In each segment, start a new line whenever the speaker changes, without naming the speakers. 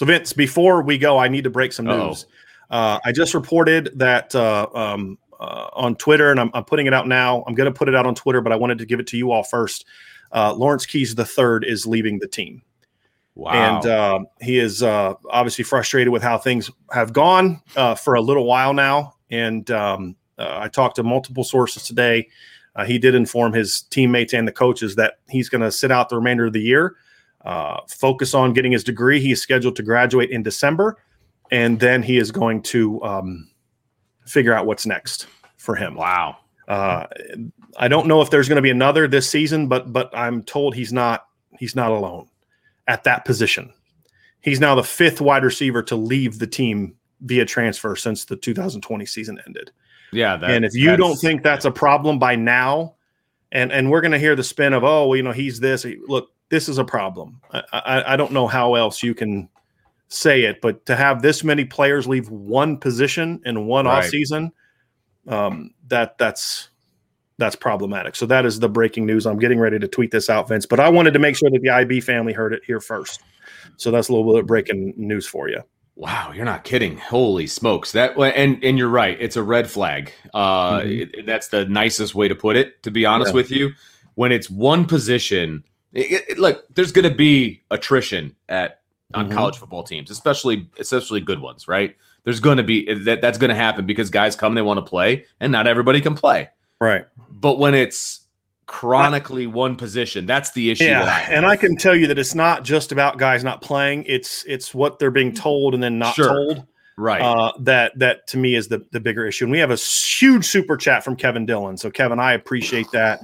So, Vince, before we go, I need to break some news. Uh, I just reported that uh, um, uh, on Twitter, and I'm, I'm, putting it out now. I'm going to put it out on Twitter, but I wanted to give it to you all first. Uh, Lawrence Keys the third is leaving the team. Wow. And uh, he is uh, obviously frustrated with how things have gone for a little while now. And um, I talked to multiple sources today. he did inform his teammates and the coaches that he's going to sit out the remainder of the year uh, focus on getting his degree. He is scheduled to graduate in December, and then he is going to um, figure out what's next for him.
Wow.
Uh, I don't know if there's going to be another this season, but but I'm told he's not he's not alone at that position. He's now the fifth wide receiver to leave the team via transfer since the 2020 season ended.
Yeah, that,
and if you don't think that's a problem by now, and and we're going to hear the spin of oh well you know he's this look this is a problem. I, I, I don't know how else you can say it, but to have this many players leave one position in one right. off season, um, that that's that's problematic. So that is the breaking news. I'm getting ready to tweet this out, Vince, but I wanted to make sure that the IB family heard it here first. So that's a little bit of breaking news for you.
Wow, you're not kidding! Holy smokes! That and and you're right. It's a red flag. Uh, mm-hmm. it, that's the nicest way to put it. To be honest yeah. with you, when it's one position it, it, look, there's going to be attrition at on mm-hmm. college football teams, especially especially good ones, right? There's going to be that that's going to happen because guys come they want to play and not everybody can play.
Right.
But when it's chronically one position, that's the issue.
Yeah, and I can tell you that it's not just about guys not playing. It's it's what they're being told and then not sure. told.
Right.
Uh, that that to me is the the bigger issue. And we have a huge super chat from Kevin Dillon. So Kevin, I appreciate that.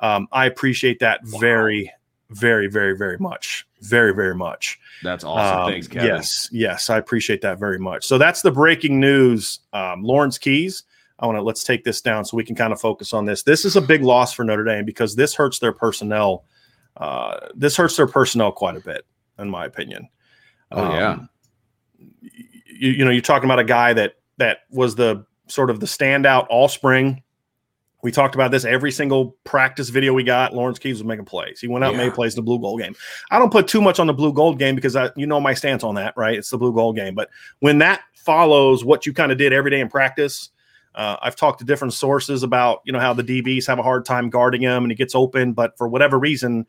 Um, I appreciate that wow. very very, very, very much. Very, very much.
That's awesome. Um, Thanks, Kevin.
Yes, yes, I appreciate that very much. So that's the breaking news. Um, Lawrence Keys. I want to let's take this down so we can kind of focus on this. This is a big loss for Notre Dame because this hurts their personnel. Uh, this hurts their personnel quite a bit, in my opinion.
Oh um, yeah.
You, you know, you're talking about a guy that that was the sort of the standout all spring we talked about this every single practice video we got. Lawrence Keys was making plays. He went out yeah. and made plays in the blue gold game. I don't put too much on the blue gold game because I, you know my stance on that, right? It's the blue gold game. But when that follows what you kind of did every day in practice, uh, I've talked to different sources about you know how the DBs have a hard time guarding him and he gets open, but for whatever reason,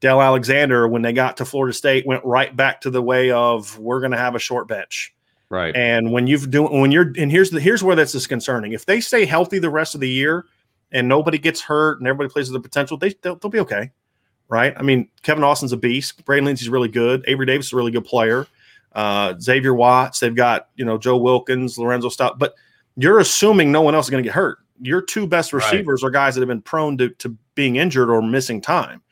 Del Alexander, when they got to Florida State, went right back to the way of we're going to have a short bench.
Right.
And when you've doing when you're and here's the here's where this is concerning. If they stay healthy the rest of the year and nobody gets hurt and everybody plays to their potential, they they'll, they'll, be okay, right? I mean, Kevin Austin's a beast. Braden Lenzy's really good. Avery Davis is a really good player. Uh, Xavier Watts, they've got you know Joe Wilkins, Lorenzo Styles, but you're assuming no one else is going to get hurt. Your two best receivers right. are guys that have been prone to, to being injured or missing time.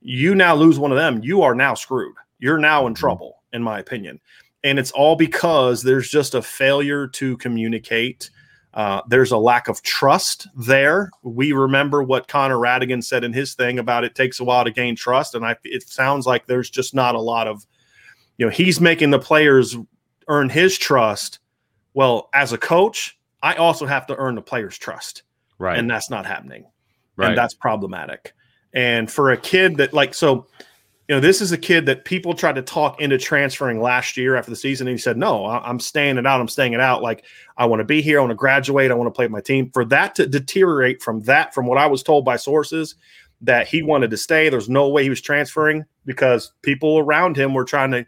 You now lose one of them, you are now screwed. You're now in mm-hmm. trouble, in my opinion. And it's all because there's just a failure to communicate Uh, there's a lack of trust there. We remember what Connor Radigan said in his thing about it takes a while to gain trust, and I, it sounds like there's just not a lot of, you know, he's making the players earn his trust. Well, as a coach, I also have to earn the players' trust,
right?
And that's not happening, right? And that's problematic. And for a kid that like so, you know, this is a kid that people tried to talk into transferring last year after the season. And he said, No, I'm staying it out. I'm staying it out. Like, I want to be here. I want to graduate. I want to play with my team. For that to deteriorate from that, from what I was told by sources, that he wanted to stay, there's no way he was transferring because people around him were trying to,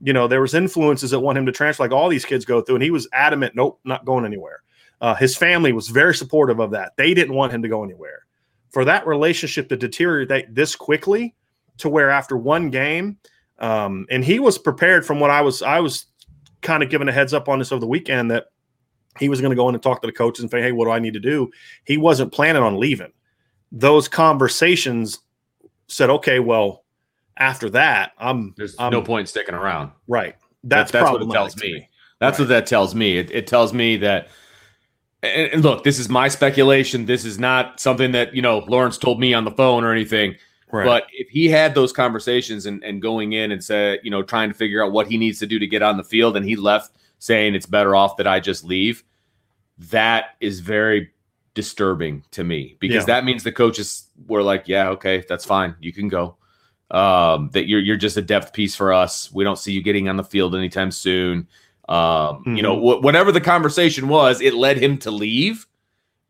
you know, there was influences that want him to transfer, like all these kids go through. And he was adamant, Nope, not going anywhere. Uh, his family was very supportive of that. They didn't want him to go anywhere. For that relationship to deteriorate this quickly, to where after one game, um, and he was prepared from what I was, I was kind of given a heads up on this over the weekend that he was going to go in and talk to the coaches and say, Hey, what do I need to do? He wasn't planning on leaving. Those conversations said, okay, well, after that, I'm
there's
I'm,
no point sticking around.
Right. That's,
that's, that's what it tells me. me. That's right. what that tells me. It, it tells me that and, and, look, this is my speculation. This is not something that, you know, Lawrence told me on the phone or anything. Right. But if he had those conversations and, and going in and said, you know, trying to figure out what he needs to do to get on the field, and he left saying it's better off that I just leave, that is very disturbing to me because yeah. that means the coaches were like, yeah, okay, that's fine. You can go. Um, that you're you're just a depth piece for us. We don't see you getting on the field anytime soon. Um, mm-hmm. you know, mm-hmm. wh- whatever the conversation was, it led him to leave.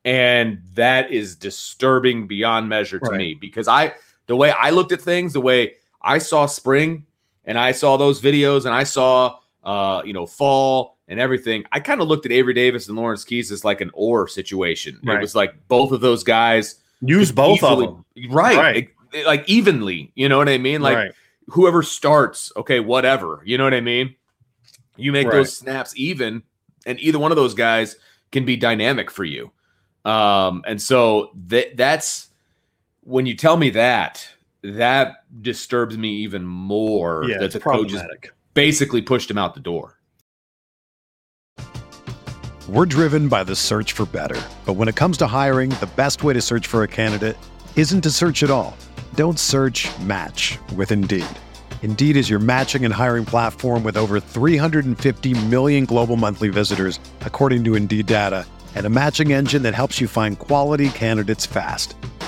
And that is disturbing beyond measure to right. me because I the way I looked at things, the way I saw spring and I saw those videos and I saw uh, you know, fall and everything, I kind of looked at Avery Davis and Lawrence Keys as like an or situation. Right. It was like both of those guys
use both easily, of
them. Right. right. It, like evenly, you know what I mean? Like right. whoever starts, okay, whatever. You know what I mean? You make those snaps even, and either one of those guys can be dynamic for you. Um, and so that that's when you tell me that, that disturbs me even more
yeah,
that the coaches basically pushed him out the door.
We're driven by the search for better. But when it comes to hiring, the best way to search for a candidate isn't to search at all. Don't search match with Indeed. Indeed is your matching and hiring platform with over 350 million global monthly visitors, according to Indeed data, and a matching engine that helps you find quality candidates fast.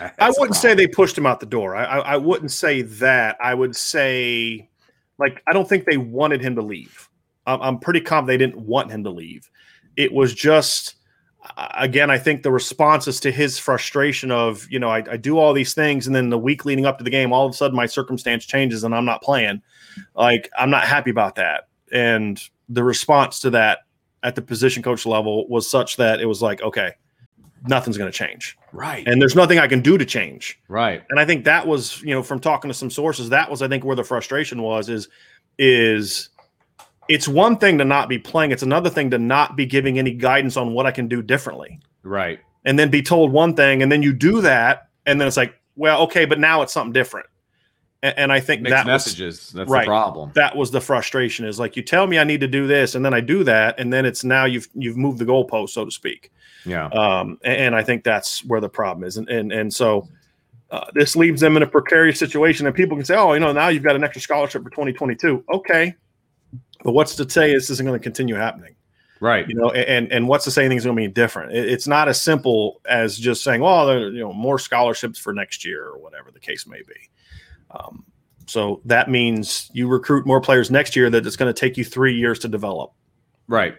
I wouldn't say they pushed him out the door. I, I, I wouldn't say that. I would say, like, I don't think they wanted him to leave. I'm, I'm pretty confident they didn't want him to leave. It was just, again, I think the responses to his frustration of, you know, I, I, do all these things, and then the week leading up to the game, all of a sudden my circumstance changes and I'm not playing. Like, I'm not happy about that. And the response to that at the position coach level was such that it was like, okay, nothing's going to change.
Right.
And there's nothing I can do to change.
Right.
And I think that was, you know, from talking to some sources, that was I think where the frustration was is is it's one thing to not be playing, it's another thing to not be giving any guidance on what I can do differently.
Right.
And then be told one thing and then you do that and then it's like, well, okay, but now it's something different. And, and I think
Mixed
that
messages.
Was,
That's right, the problem.
That was the frustration is like you tell me I need to do this and then I do that and then it's now you've you've moved the goalpost, so to speak.
Yeah.
Um, and, and, I think that's where the problem is. And and, and so uh, this leaves them in a precarious situation. And people can say, oh, you know, now you've got an extra scholarship for 2022. Okay. But what's to say this isn't going to continue happening?
Right.
You know, and and what's to say anything's going to be different? It's not as simple as just saying, well, there, you know, more scholarships for next year or whatever the case may be. Um, So that means you recruit more players next year that it's going to take you three years to develop.
Right.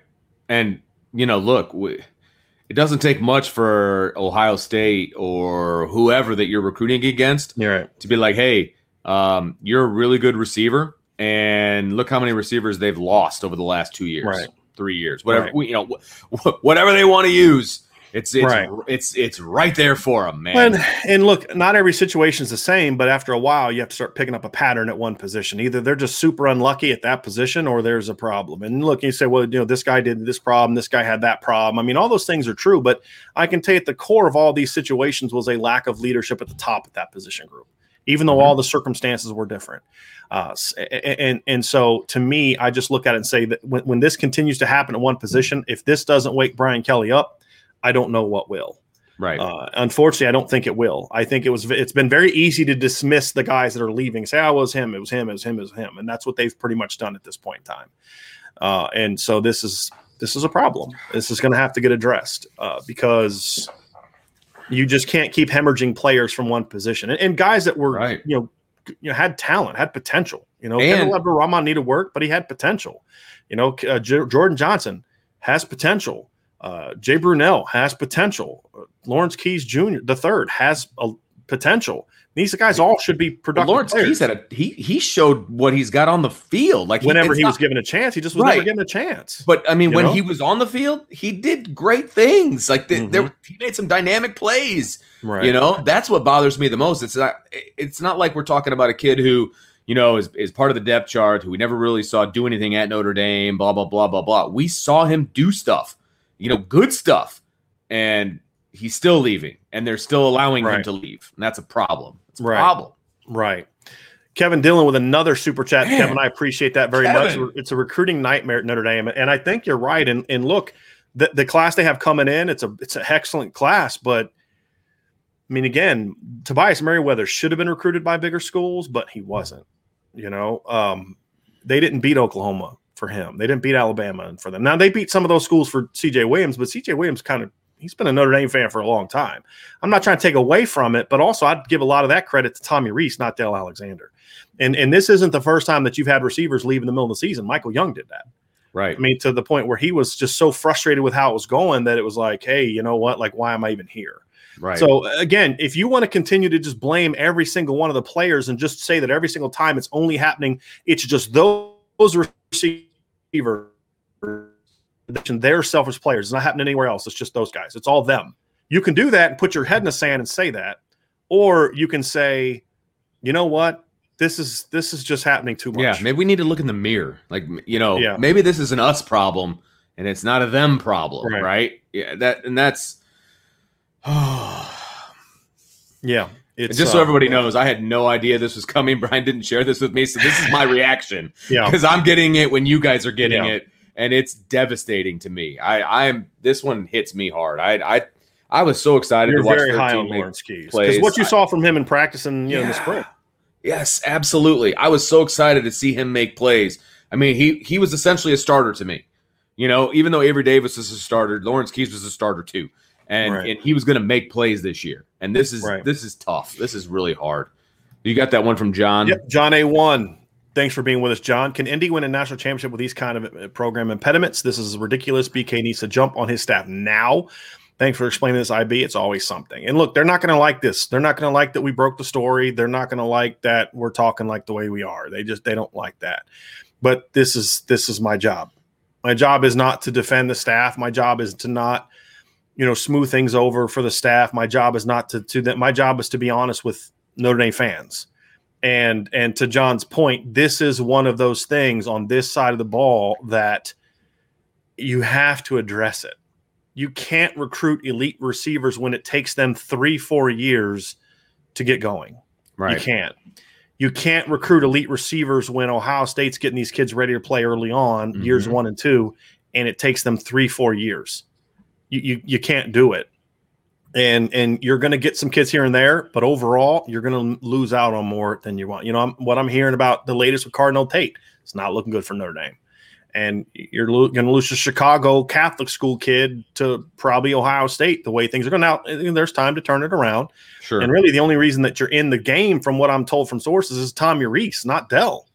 And, you know, look, we, it doesn't take much for Ohio State or whoever that you're recruiting against
right.
to be like, hey, um, you're a really good receiver. And look how many receivers they've lost over the last two years,
right.
three years, whatever, right. you know, whatever they want to use it's it's
right.
it's it's right there for them, man.
And, and look, not every situation is the same, but after a while, you have to start picking up a pattern at one position. Either they're just super unlucky at that position, or there's a problem. And look, you say, well, you know, this guy did this problem, this guy had that problem. I mean, all those things are true, but I can tell you at the core of all these situations was a lack of leadership at the top of that position group, even though mm-hmm. all the circumstances were different. Uh, and and so to me, I just look at it and say that when, when this continues to happen at one position, if this doesn't wake Brian Kelly up I don't know what will.
Right.
Uh, unfortunately, I don't think it will. I think it was. It's been very easy to dismiss the guys that are leaving. Say, "Oh, it was him. It was him. It was him. It was him," and that's what they've pretty much done at this point in time. Uh, and so this is this is a problem. This is going to have to get addressed uh, because you just can't keep hemorrhaging players from one position and, and guys that were
right.
you know you know had talent, had potential. You know, and, Rahman needed work, but he had potential. You know, uh, J- Jordan Johnson has potential. Uh, Jay Brunelle has potential. Uh, Lawrence Keys Jr. the third has a potential. These guys all should be productive.
Well, Lawrence
players.
Keys had a he he showed what he's got on the field. Like
whenever
he,
he
not,
was given a chance, he just was right. never given a chance.
But I mean, when know? he was on the field, he did great things. Like the, mm-hmm. there, he made some dynamic plays.
Right.
You know, that's what bothers me the most. It's not it's not like we're talking about a kid who you know, is, is part of the depth chart, who we never really saw do anything at Notre Dame, blah, blah, blah, blah, blah. We saw him do stuff you know, good stuff. And he's still leaving, and they're still allowing right. him to leave. And that's a problem. It's a
right.
problem.
Right. Kevin Dillon with another super chat. Man. Kevin, I appreciate that very Kevin. much. It's a recruiting nightmare at Notre Dame, and I think you're right. And and look, the, the class they have coming in, it's a it's an excellent class, but I mean, again, Tobias Merriweather should have been recruited by bigger schools, but he wasn't. You know, um, they didn't beat Oklahoma for him. They didn't beat Alabama for them. Now they beat some of those schools for CJ Williams, but CJ Williams kind of he's been a Notre Dame fan for a long time. I'm not trying to take away from it, but also I'd give a lot of that credit to Tommy Rees, not Del Alexander. And and this isn't the first time that you've had receivers leave in the middle of the season. Michael Young did that.
Right.
I mean, to the point where he was just so frustrated with how it was going that it was like, hey, you know what? Like, why am I even here?
Right.
So again, if you want to continue to just blame every single one of the players and just say that every single time it's only happening, it's just those receivers they're selfish players. It's not happening anywhere else. It's just those guys. It's all them. You can do that and put your head in the sand and say that, or you can say, you know what, this is this is just happening too much.
Yeah, maybe we need to look in the mirror. Like you know,
yeah.
maybe this is an us problem and it's not a them problem, right? right? Yeah, that and that's. Oh.
Yeah.
It's, just so uh, everybody knows, I had no idea this was coming. Brian didn't share this with me, so this is my reaction.
yeah,
because I'm getting it when you guys are getting yeah. it and it's devastating to me. I I'm this one hits me hard. I I I was so excited
You're
to watch
very high on Lawrence Keys because what you saw from him in practice and you yeah. know in the spring.
Yes, absolutely. I was so excited to see him make plays. I mean, he he was essentially a starter to me. You know, even though Avery Davis is a starter, Lawrence Keys was a starter too, and right. and he was going to make plays this year. And this is right. this is tough. This is really hard. You got that one from John.
Yep, John A one. Thanks for being with us, John. Can ND win a national championship with these kind of uh, program impediments? This is ridiculous. BK needs to jump on his staff now. Thanks for explaining this, IB. It's always something. And look, they're not going to like this. They're not going to like that we broke the story. They're not going to like that we're talking like the way we are. They just they don't like that. But this is this is my job. My job is not to defend the staff. My job is to not, you know, smooth things over for the staff. My job is not to to that. My job is to be honest with Notre Dame fans and and to John's point, this is one of those things on this side of the ball that you have to address it. You can't recruit elite receivers when it takes them three, four years to get going.
Right.
You can't. You can't recruit elite receivers when Ohio State's getting these kids ready to play early on, mm-hmm. years one and two, and it takes them three, four years. You, you, you can't do it and and you're going to get some kids here and there, but overall, you're going to lose out on more than you want. You know, I'm, what I'm hearing about the latest with Carnell Tate, it's not looking good for Notre Dame. and you're lo- going to lose a Chicago Catholic school kid to probably Ohio State. The way things are going out, there's time to turn it around.
Sure.
And really, the only reason that you're in the game, from what I'm told from sources, is Tommy Rees, not Del.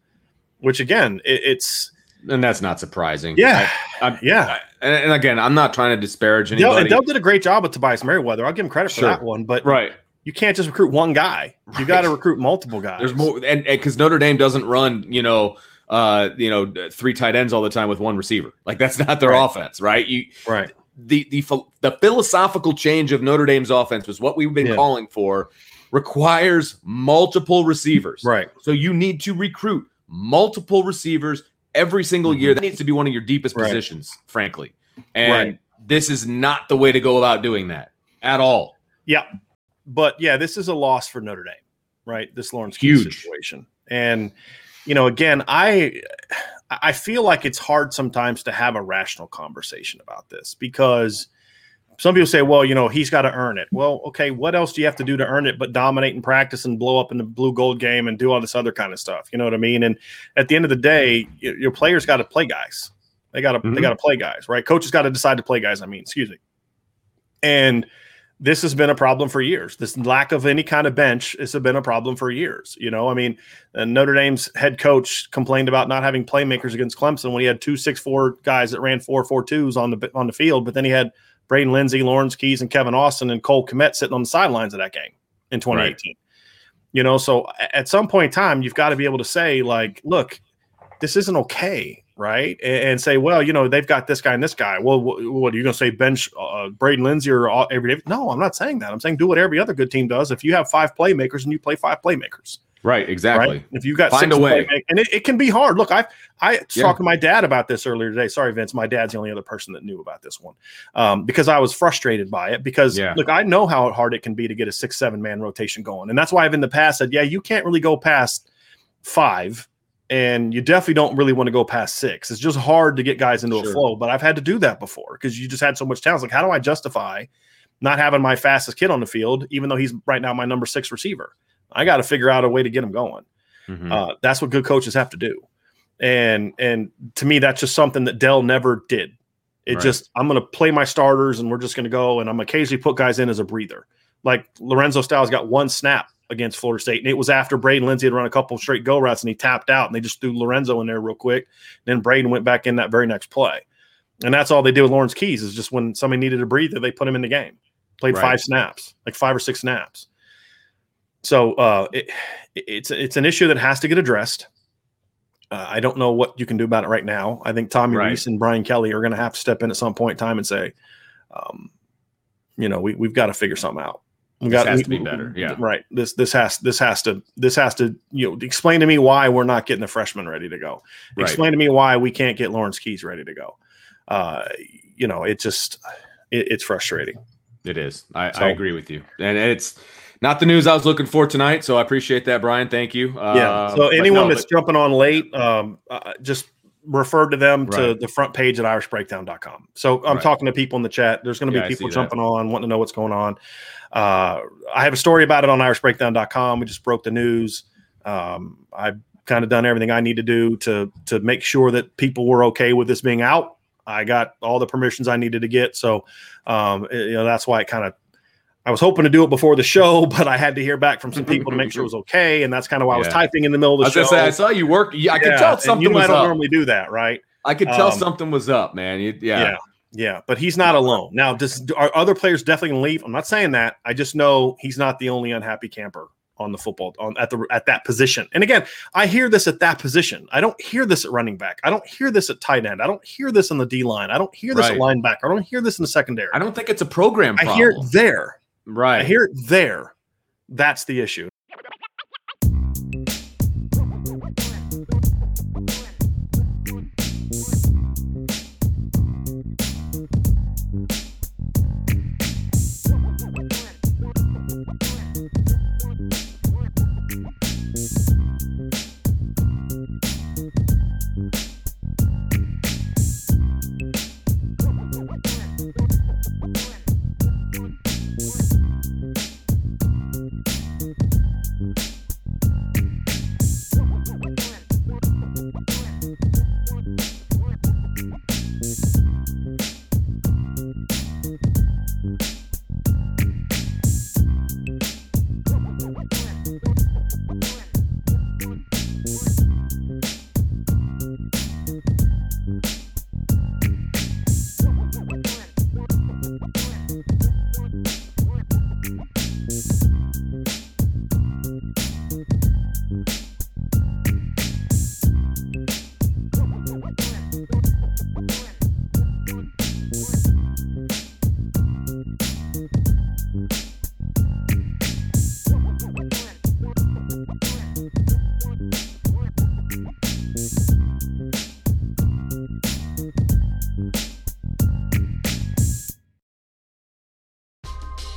Which again, it, it's
and that's not surprising.
Yeah,
I, I,
yeah.
I, and, again, I'm not trying to disparage anybody.
Del, and Del did a great job with Tobias Merriweather. I'll give him credit for that one, but
right.
you can't just recruit one guy. You
Right.
got to recruit multiple guys.
There's more, and because Notre Dame doesn't run, you know, uh, you know, three tight ends all the time with one receiver. Like that's not their
Right.
offense, right? You
right.
the the the philosophical change of Notre Dame's offense was what we've been
Yeah.
calling for requires multiple receivers.
Right.
So you need to recruit multiple receivers every single year. That needs to be one of your deepest
Mm-hmm. Right.
positions, frankly. And
Right.
this is not the way to go about doing that at all.
Yeah. But yeah, this is a loss for Notre Dame, right? This Lawrence
Huge.
situation. And you know, again, I I feel like it's hard sometimes to have a rational conversation about this because some people say, well, you know, he's got to earn it. Well, okay, what else do you have to do to earn it but dominate and practice and blow up in the blue gold game and do all this other kind of stuff? You know what I mean? And at the end of the day, your players got to play guys. They got to they
Mhm.
got to play guys, right? Coaches got to decide to play guys. I mean, excuse me. And this has been a problem for years. This lack of any kind of bench has been a problem for years. You know, I mean, uh, Notre Dame's head coach complained about not having playmakers against Clemson when he had two six four guys that ran four four twos on the on the field, but then he had Braden Lenzy, Lawrence Keys, and Kevin Austin and Cole Kmet sitting on the sidelines of that game in 2018. You know, so at some point in time, you've got to be able to say, like, look, this isn't okay, right? And, and say, well, you know, they've got this guy and this guy. Well, wh- what are you going to say, bench uh, Braden Lenzy or every day? No, I'm not saying that. I'm saying do what every other good team does. If you have five playmakers and you play five playmakers,
Right, exactly.
right? If you've got
Find a way.
and it, it can be hard. Look, I I was
Yeah.
talking to my dad about this earlier today. Sorry, Vince, my dad's the only other person that knew about this one um, because I was frustrated by it. Because
Yeah.
look, I know how hard it can be to get a six seven man rotation going, and that's why I've in the past said, yeah, you can't really go past five. And you definitely don't really want to go past six. It's just hard to get guys into a flow. But I've had to do that before because you just had so much talent. Like, how do I justify not having my fastest kid on the field, even though he's right now my number six receiver? I got to figure out a way to get them going.
Mhm.
Uh, that's what good coaches have to do. And and to me, that's just something that Del never did. It
Right.
just I'm going to play my starters, and we're just going to go, and I'm occasionally put guys in as a breather. Like Lorenzo Styles got one snap against Florida State, and it was after Braden Lenzy had run a couple straight go routes, and he tapped out, and they just threw Lorenzo in there real quick. Then Braden went back in that very next play, and that's all they did with Lawrence Keys is just when somebody needed a breather, they put him in the game. Played
Right.
five snaps, like five or six snaps. So uh, it, it's it's an issue that has to get addressed. Uh, I don't know what you can do about it right now. I think Tommy
Right.
Rees and Brian Kelly are going to have to step in at some point in time and say, um, you know, we we've got to figure something out. We
This
got
has
we-
to be better, yeah.
right. This this has this has to this has to you know explain to me why we're not getting the freshmen ready to go.
Right.
Explain to me why we can't get Lawrence Keys ready to go. Uh, you know, it just it, it's frustrating.
It is. I,
So-
I agree with you, and it's not the news I was looking for tonight. So I appreciate that, Brian. Thank you.
yeah.
Uh,
So anyone
no,
that's
but-
jumping on late, um, uh, just refer to them to the front page at irishbreakdown.com. So I'm
Right.
talking to people in the chat. There's going to
Yeah,
be people jumping on, wanting to know what's going on. Uh, I have a story about it on irishbreakdown.com. We just broke the news. Um, I've kind of done everything I need to do to to make sure that people were okay with this being out. I got all the permissions I needed to get. So, um, you know, that's why it kind of I was hoping to do it before the show, but I had to hear back from some people to make sure it was okay. And that's kind of why I was typing in the middle of
I
the
was
show.
say I saw you work. Yeah, I could
Yeah,
tell something
you know
was
I don't
up.
normally do that, right?
I could tell
um,
something was up, man. You- yeah.
Yeah. Yeah, but he's not alone. Now, does are other players definitely going to leave? I'm not saying that. I just know he's not the only unhappy camper on the football on at the at that position. And again, I hear this at that position. I don't hear this at running back. I don't hear this at tight end. I don't hear this in the D line. I don't hear this at
Right.
linebacker. I don't hear this in the secondary.
I don't think it's a program.
I
Problem.
hear it there.
Right.
I hear it there. That's the issue.